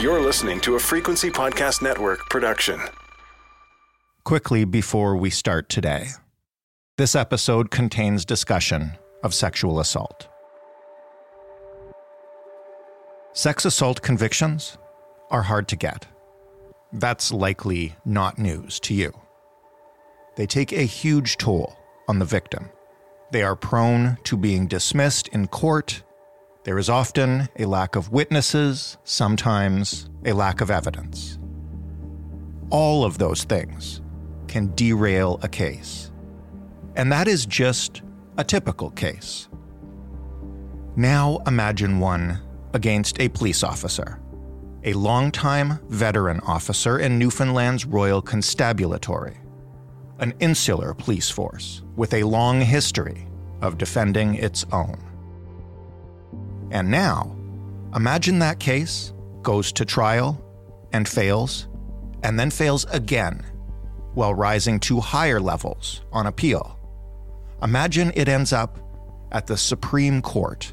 You're listening to a Frequency Podcast Network production. Quickly before we start today, this episode contains discussion of sexual assault. Sex assault convictions are hard to get. That's likely not news to you. They take a huge toll on the victim. They are prone to being dismissed in court there is often a lack of witnesses, sometimes a lack of evidence. All of those things can derail a case. And that is just a typical case. Now imagine one against a police officer, a longtime veteran officer in Newfoundland's Royal Constabulary, an insular police force with a long history of defending its own. And now, imagine that case goes to trial and fails, and then fails again while rising to higher levels on appeal. Imagine it ends up at the Supreme Court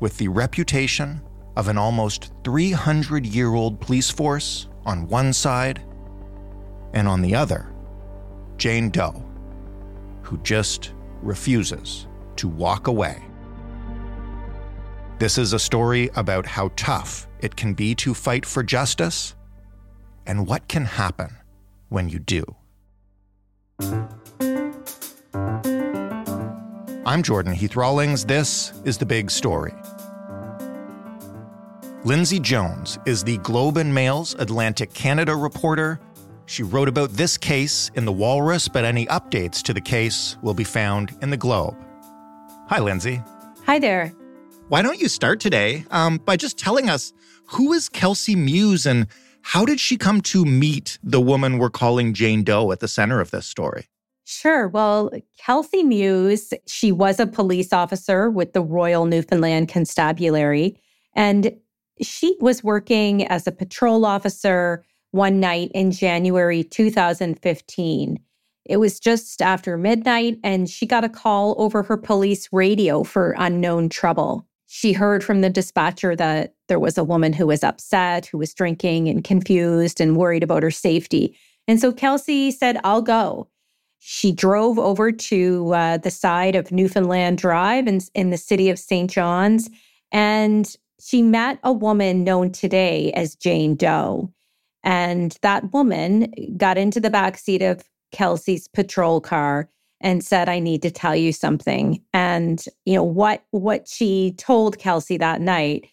with the reputation of an almost 300 year old police force on one side, and on the other, Jane Doe, who just refuses to walk away. This is a story about how tough it can be to fight for justice and what can happen when you do. I'm Jordan Heath Rawlings. This is The Big Story. Lindsay Jones is the Globe and Mail's Atlantic Canada reporter. She wrote about this case in The Walrus, but any updates to the case will be found in The Globe. Hi, Lindsay. Hi there. Why don't you start today um, by just telling us who is Kelsey Muise and how did she come to meet the woman we're calling Jane Doe at the center of this story? Sure. Well, Kelsey Muise, she was a police officer with the Royal Newfoundland Constabulary, and she was working as a patrol officer one night in January 2015. It was just after midnight, and she got a call over her police radio for unknown trouble she heard from the dispatcher that there was a woman who was upset, who was drinking and confused and worried about her safety. And so Kelsey said, I'll go. She drove over to uh, the side of Newfoundland Drive in, in the city of St. John's, and she met a woman known today as Jane Doe. And that woman got into the back seat of Kelsey's patrol car and said, I need to tell you something. And, you know, what what she told Kelsey that night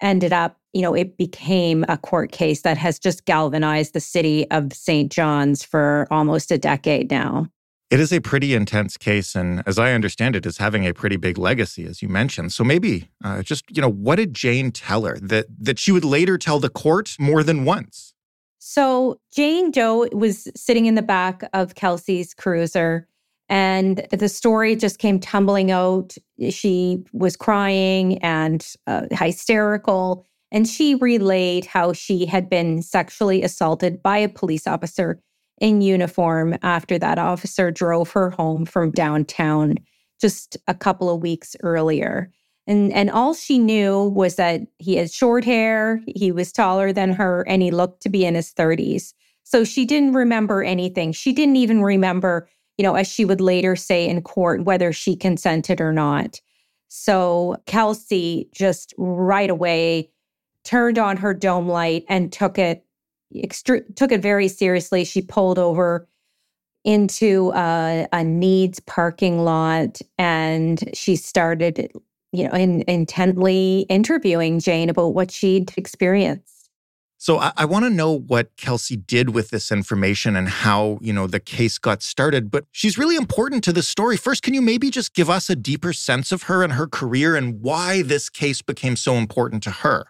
ended up, you know, it became a court case that has just galvanized the city of St. John's for almost a decade now. It is a pretty intense case, and as I understand it, is having a pretty big legacy, as you mentioned. So maybe uh, just you know, what did Jane tell her that that she would later tell the court more than once? So Jane Doe was sitting in the back of Kelsey's cruiser, and the story just came tumbling out. She was crying and uh, hysterical. And she relayed how she had been sexually assaulted by a police officer in uniform after that officer drove her home from downtown just a couple of weeks earlier. And, and all she knew was that he had short hair, he was taller than her, and he looked to be in his 30s. So she didn't remember anything. She didn't even remember you know, as she would later say in court, whether she consented or not. So Kelsey just right away turned on her dome light and took it extre- took it very seriously. She pulled over into a, a needs parking lot and she started, you know, in, intently interviewing Jane about what she'd experienced. So I, I want to know what Kelsey did with this information and how, you know, the case got started. But she's really important to the story. First, can you maybe just give us a deeper sense of her and her career and why this case became so important to her?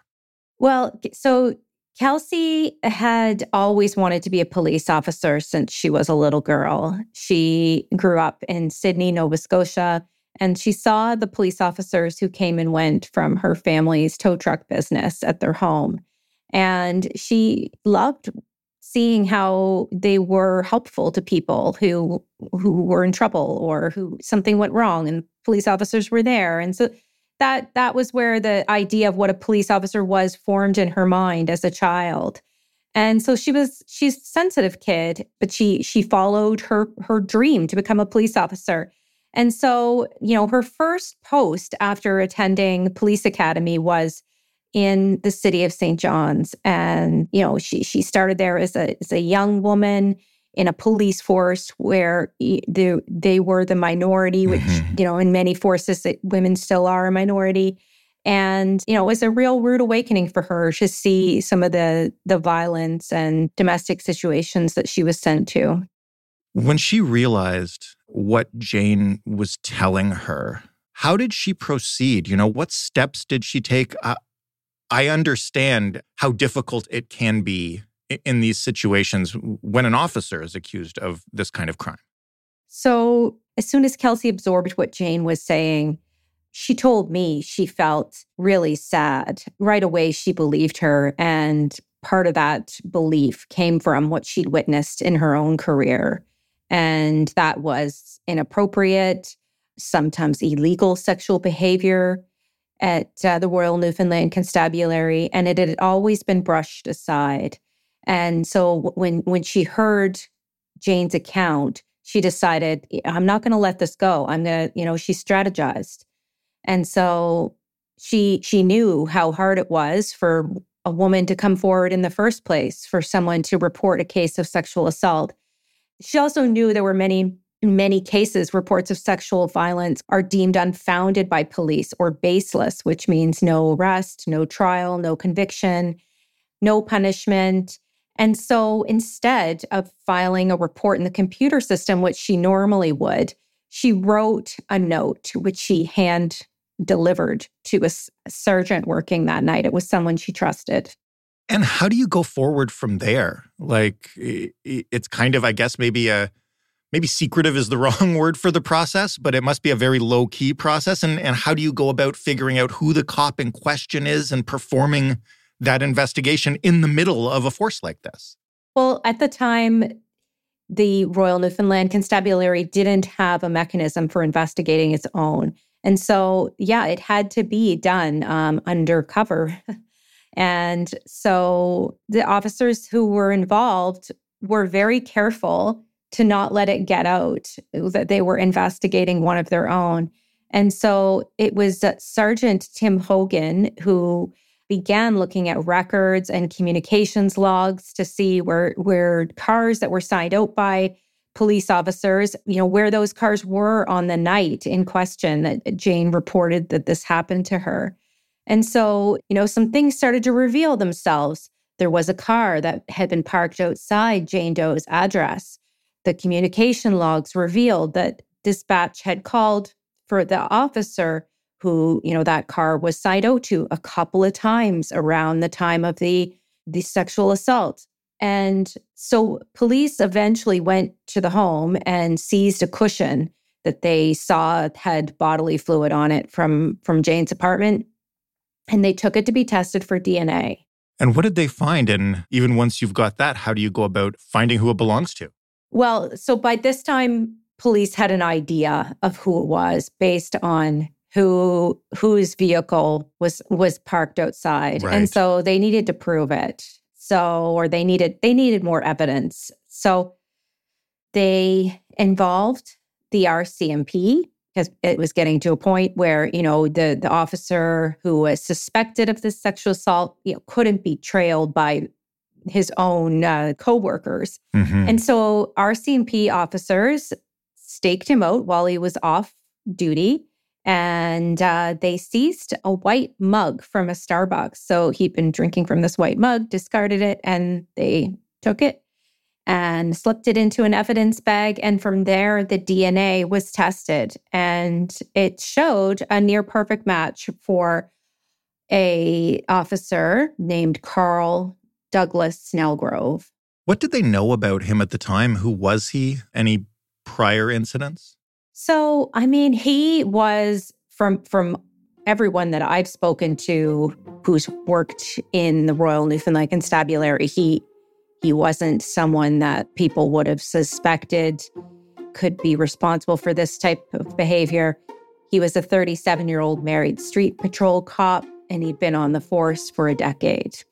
Well, so Kelsey had always wanted to be a police officer since she was a little girl. She grew up in Sydney, Nova Scotia, and she saw the police officers who came and went from her family's tow truck business at their home. And she loved seeing how they were helpful to people who who were in trouble or who something went wrong and police officers were there. And so that that was where the idea of what a police officer was formed in her mind as a child. And so she was she's a sensitive kid, but she she followed her her dream to become a police officer. And so, you know, her first post after attending police academy was in the city of St. John's. And, you know, she she started there as a as a young woman in a police force where they, they were the minority, which, mm-hmm. you know, in many forces, it, women still are a minority. And, you know, it was a real rude awakening for her to see some of the the violence and domestic situations that she was sent to. When she realized what Jane was telling her, how did she proceed? You know, what steps did she take? Uh, I understand how difficult it can be in these situations when an officer is accused of this kind of crime? So, as soon as Kelsey absorbed what Jane was saying, she told me she felt really sad. Right away, she believed her. And part of that belief came from what she'd witnessed in her own career. And that was inappropriate, sometimes illegal sexual behavior at uh, the Royal Newfoundland Constabulary. And it had always been brushed aside. And so when when she heard Jane's account, she decided, I'm not going to let this go. I'm going to, you know, she strategized. And so she she knew how hard it was for a woman to come forward in the first place, for someone to report a case of sexual assault. She also knew there were many in many cases, reports of sexual violence are deemed unfounded by police or baseless, which means no arrest, no trial, no conviction, no punishment. And so instead of filing a report in the computer system, which she normally would, she wrote a note, which she hand delivered to a, sergeant working that night. It was someone she trusted. And how do you go forward from there? Like, it's kind of, I guess, maybe a maybe secretive is the wrong word for the process, but it must be a very low key process. And, and how do you go about figuring out who the cop in question is and performing that investigation in the middle of a force like this? Well, at the time, the Royal Newfoundland Constabulary didn't have a mechanism for investigating its own. And so, yeah, it had to be done um, undercover. and so the officers who were involved were very careful to not let it get out that they were investigating one of their own. And so it was uh, Sergeant Tim Hogan who began looking at records and communications logs to see where where cars that were signed out by police officers, you know, where those cars were on the night in question that Jane reported that this happened to her. And so, you know, some things started to reveal themselves. There was a car that had been parked outside Jane Doe's address. The communication logs revealed that dispatch had called for the officer who, you know, that car was signed out to a couple of times around the time of the the sexual assault. And so police eventually went to the home and seized a cushion that they saw had bodily fluid on it from from Jane's apartment and they took it to be tested for DNA. And what did they find and even once you've got that how do you go about finding who it belongs to? Well, so by this time police had an idea of who it was based on who whose vehicle was was parked outside. Right. and so they needed to prove it. So or they needed they needed more evidence. So they involved the RCMP because it was getting to a point where you know the the officer who was suspected of this sexual assault you know couldn't be trailed by his own uh, co-workers mm-hmm. and so RCMP officers staked him out while he was off duty and uh, they seized a white mug from a Starbucks. So he'd been drinking from this white mug, discarded it, and they took it and slipped it into an evidence bag. And from there, the DNA was tested, and it showed a near perfect match for a officer named Carl Douglas Snelgrove. What did they know about him at the time? Who was he? Any prior incidents? So, I mean, he was from from everyone that I've spoken to who's worked in the Royal Newfoundland Constabulary, he he wasn't someone that people would have suspected could be responsible for this type of behavior. He was a 37 year old married street patrol cop, and he'd been on the force for a decade.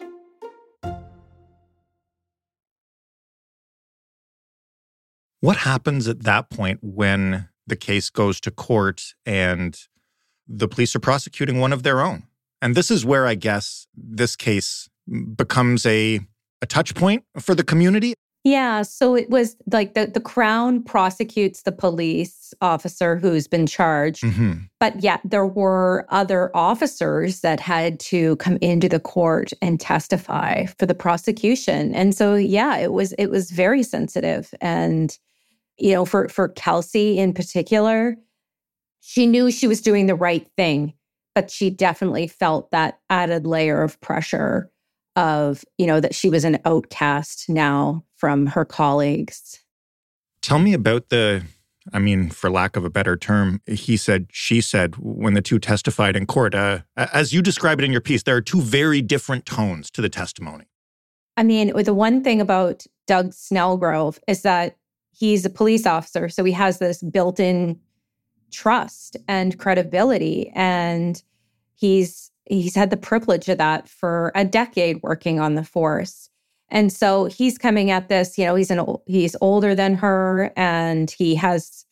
What happens at that point when the case goes to court and the police are prosecuting one of their own? And this is where I guess this case becomes a, a touch point for the community. Yeah. So it was like the, the Crown prosecutes the police officer who's been charged. Mm-hmm. But yet there were other officers that had to come into the court and testify for the prosecution. And so yeah, it was it was very sensitive. And you know, for for Kelsey in particular, she knew she was doing the right thing, but she definitely felt that added layer of pressure of, you know, that she was an outcast now from her colleagues. Tell me about the I mean, for lack of a better term, he said, she said, when the two testified in court. Uh, as you describe it in your piece, there are two very different tones to the testimony. I mean, the one thing about Doug Snelgrove is that he's a police officer. So he has this built in trust and credibility. And he's he's had the privilege of that for a decade working on the force. And so he's coming at this, you know, he's an he's older than her and he has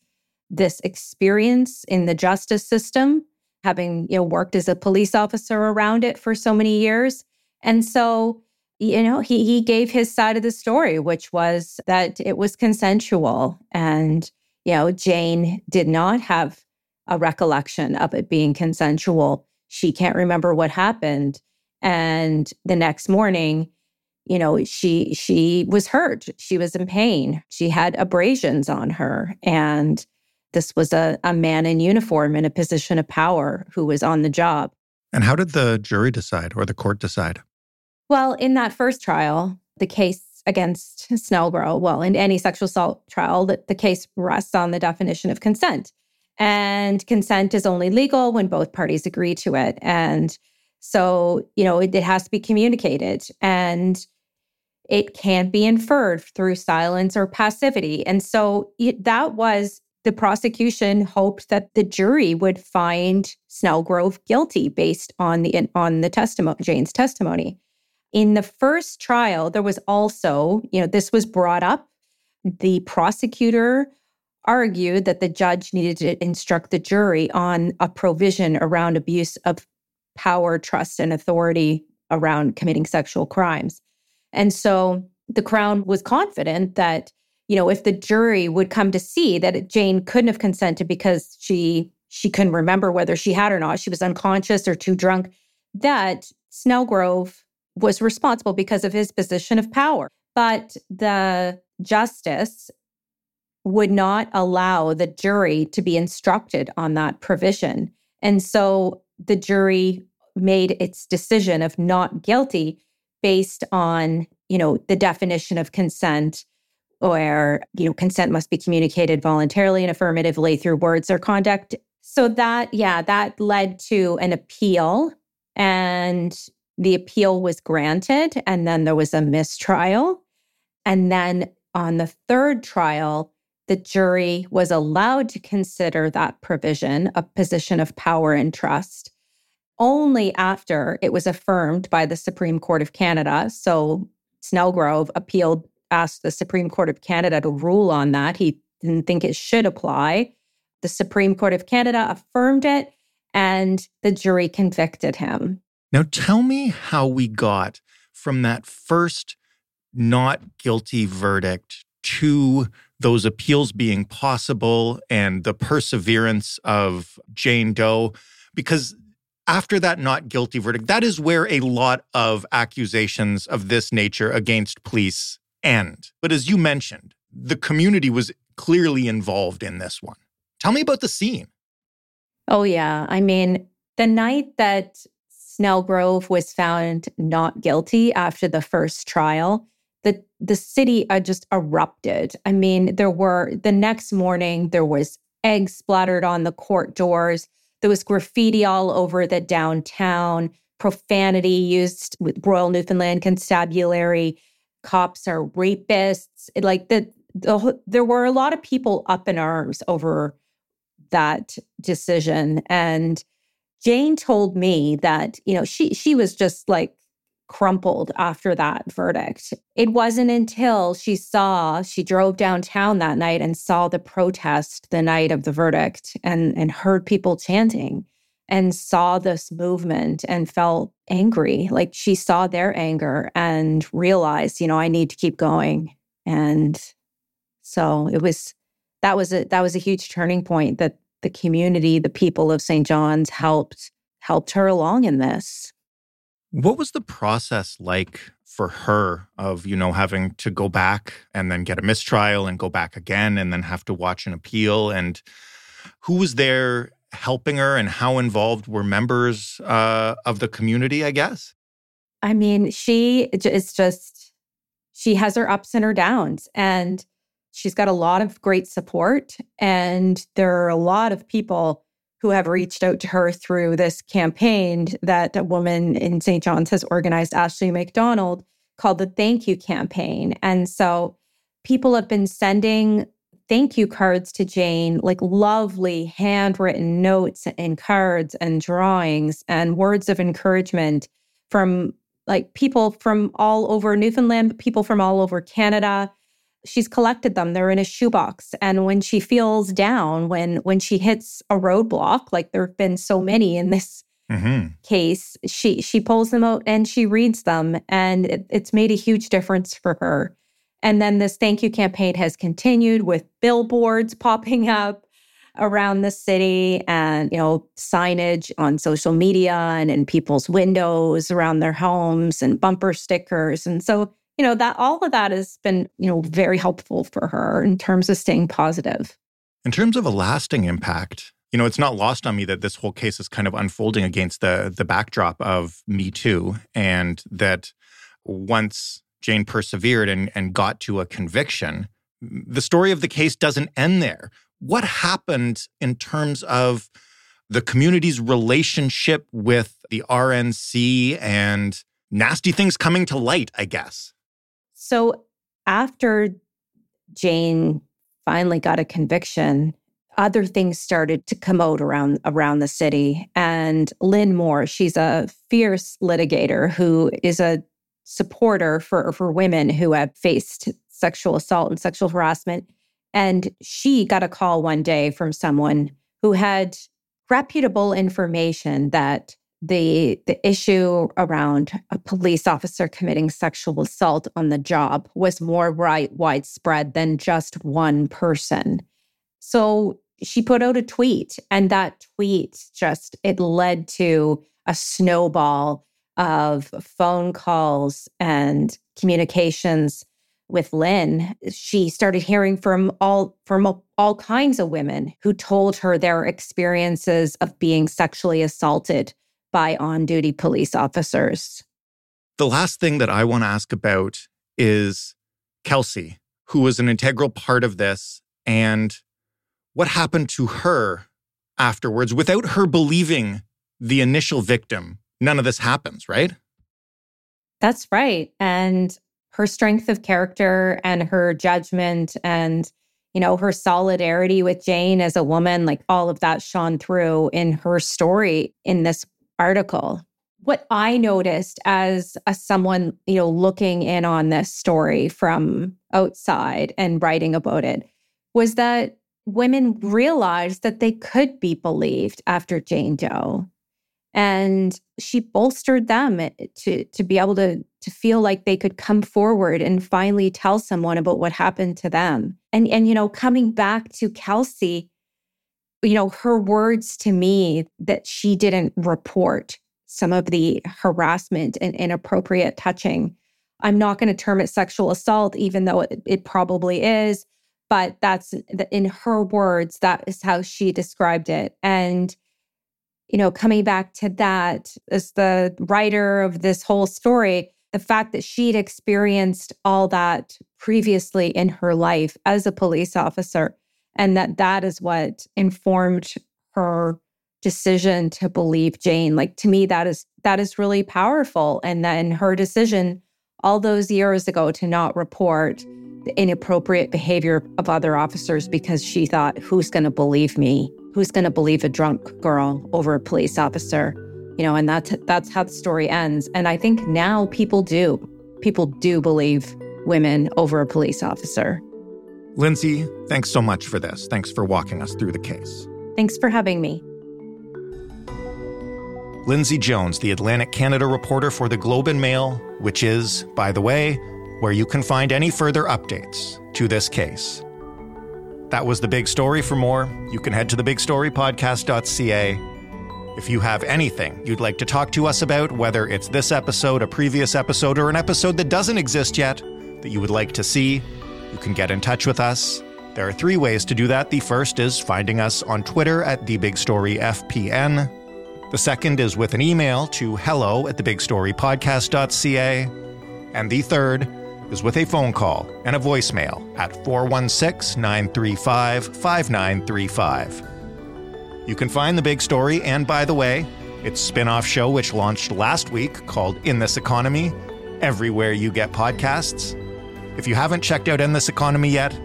this experience in the justice system, having, you know, worked as a police officer around it for so many years. And so you know, he he gave his side of the story, which was that it was consensual, and you know, Jane did not have a recollection of it being consensual. She can't remember what happened, and the next morning, you know, she she was hurt. She was in pain. She had abrasions on her, and this was a, a man in uniform in a position of power who was on the job. And how did the jury decide or the court decide? Well, in that first trial, the case against Snelgrove, well, in any sexual assault trial, the, the case rests on the definition of consent. And consent is only legal when both parties agree to it. And so, you know, it, it has to be communicated and it can't be inferred through silence or passivity. And so it, that was the prosecution hoped that the jury would find Snelgrove guilty based on the on the testimony Jane's testimony. In the first trial, there was also, you know, this was brought up. The prosecutor argued that the judge needed to instruct the jury on a provision around abuse of power, trust, and authority around committing sexual crimes. And so the Crown was confident that, you know, if the jury would come to see that Jane couldn't have consented because she she couldn't remember whether she had or not, she was unconscious or too drunk, that Snelgrove was responsible because of his position of power. But the justice would not allow the jury to be instructed on that provision. And so the jury made its decision of not guilty based on, you know, the definition of consent where, you know, consent must be communicated voluntarily and affirmatively through words or conduct. So that, yeah, that led to an appeal and the appeal was granted, and then there was a mistrial. And then on the third trial, the jury was allowed to consider that provision a position of power and trust only after it was affirmed by the Supreme Court of Canada. So Snelgrove appealed, asked the Supreme Court of Canada to rule on that. He didn't think it should apply. The Supreme Court of Canada affirmed it, and the jury convicted him. Now, tell me how we got from that first not guilty verdict to those appeals being possible and the perseverance of Jane Doe. Because after that not guilty verdict, that is where a lot of accusations of this nature against police end. But as you mentioned, the community was clearly involved in this one. Tell me about the scene. Oh, yeah. I mean, the night that Snelgrove was found not guilty after the first trial. The, the city uh, just erupted. I mean, there were the next morning, there was eggs splattered on the court doors. There was graffiti all over the downtown, profanity used with Royal Newfoundland Constabulary. Cops are rapists. Like the, the there were a lot of people up in arms over that decision. And Jane told me that, you know, she she was just like crumpled after that verdict. It wasn't until she saw, she drove downtown that night and saw the protest the night of the verdict and, and heard people chanting and saw this movement and felt angry. Like she saw their anger and realized, you know, I need to keep going. And so it was that was a that was a huge turning point that the community, the people of St. John's helped helped her along in this. What was the process like for her of, you know, having to go back and then get a mistrial and go back again and then have to watch an appeal? And who was there helping her and how involved were members uh, of the community, I guess? I mean, she is just, she has her ups and her downs. And she's got a lot of great support. And there are a lot of people who have reached out to her through this campaign that a woman in St. John's has organized, Ashley McDonald, called the Thank You Campaign. And so people have been sending thank you cards to Jane, like lovely handwritten notes and cards and drawings and words of encouragement from like people from all over Newfoundland, people from all over Canada she's collected them they're in a shoebox and when she feels down when when she hits a roadblock like there've been so many in this mm-hmm. case she she pulls them out and she reads them and it, it's made a huge difference for her and then this thank you campaign has continued with billboards popping up around the city and you know signage on social media and in people's windows around their homes and bumper stickers and so you know, that all of that has been, you know, very helpful for her in terms of staying positive. In terms of a lasting impact, you know, it's not lost on me that this whole case is kind of unfolding against the the backdrop of Me Too, and that once Jane persevered and, and got to a conviction, the story of the case doesn't end there. What happened in terms of the community's relationship with the RNC and nasty things coming to light, I guess? So after Jane finally got a conviction, other things started to come out around around the city. And Lynn Moore, she's a fierce litigator who is a supporter for, for women who have faced sexual assault and sexual harassment. And she got a call one day from someone who had reputable information that the the issue around a police officer committing sexual assault on the job was more right widespread than just one person. So she put out a tweet and that tweet just it led to a snowball of phone calls and communications with Lynn, she started hearing from all from all kinds of women who told her their experiences of being sexually assaulted by on duty police officers. The last thing that I want to ask about is Kelsey, who was an integral part of this, and what happened to her afterwards without her believing the initial victim. None of this happens, right? That's right. And her strength of character and her judgment and you know her solidarity with Jane as a woman like all of that shone through in her story in this article. What I noticed as a someone, you know, looking in on this story from outside and writing about it was that women realized that they could be believed after Jane Doe. And she bolstered them to, to be able to, to feel like they could come forward and finally tell someone about what happened to them. And, and you know, coming back to Kelsey, you know, her words to me that she didn't report some of the harassment and inappropriate touching. I'm not going to term it sexual assault, even though it, it probably is. But that's in her words, that is how she described it. And, you know, coming back to that, as the writer of this whole story, the fact that she'd experienced all that previously in her life as a police officer and that that is what informed her decision to believe Jane. Like to me, that is that is really powerful. And then her decision all those years ago to not report the inappropriate behavior of other officers because she thought, who's going to believe me? who's going to believe a drunk girl over a police officer? You know, and that's that's how the story ends. And I think now people do. People do believe women over a police officer. Lindsay, thanks so much for this. Thanks for walking us through the case. Thanks for having me. Lindsay Jones, the Atlantic Canada reporter for the Globe and Mail, which is, by the way, where you can find any further updates to this case. That was the big story. For more, you can head to thebigstorypodcast.ca. If you have anything you'd like to talk to us about, whether it's this episode, a previous episode, or an episode that doesn't exist yet that you would like to see, you can get in touch with us. There are three ways to do that. The first is finding us on Twitter at TheBigStoryFPN. The second is with an email to hello at thebigstorypodcast.ca. And the third is with a phone call and a voicemail at 416 935 5935. You can find The Big Story, and by the way, its spin off show, which launched last week called In This Economy, everywhere you get podcasts. If you haven't checked out In This Economy yet,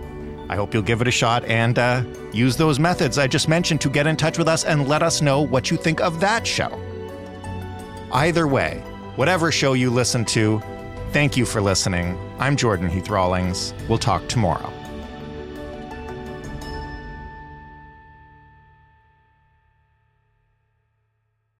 I hope you'll give it a shot and uh, use those methods I just mentioned to get in touch with us and let us know what you think of that show. Either way, whatever show you listen to, thank you for listening. I'm Jordan Heath Rawlings. We'll talk tomorrow.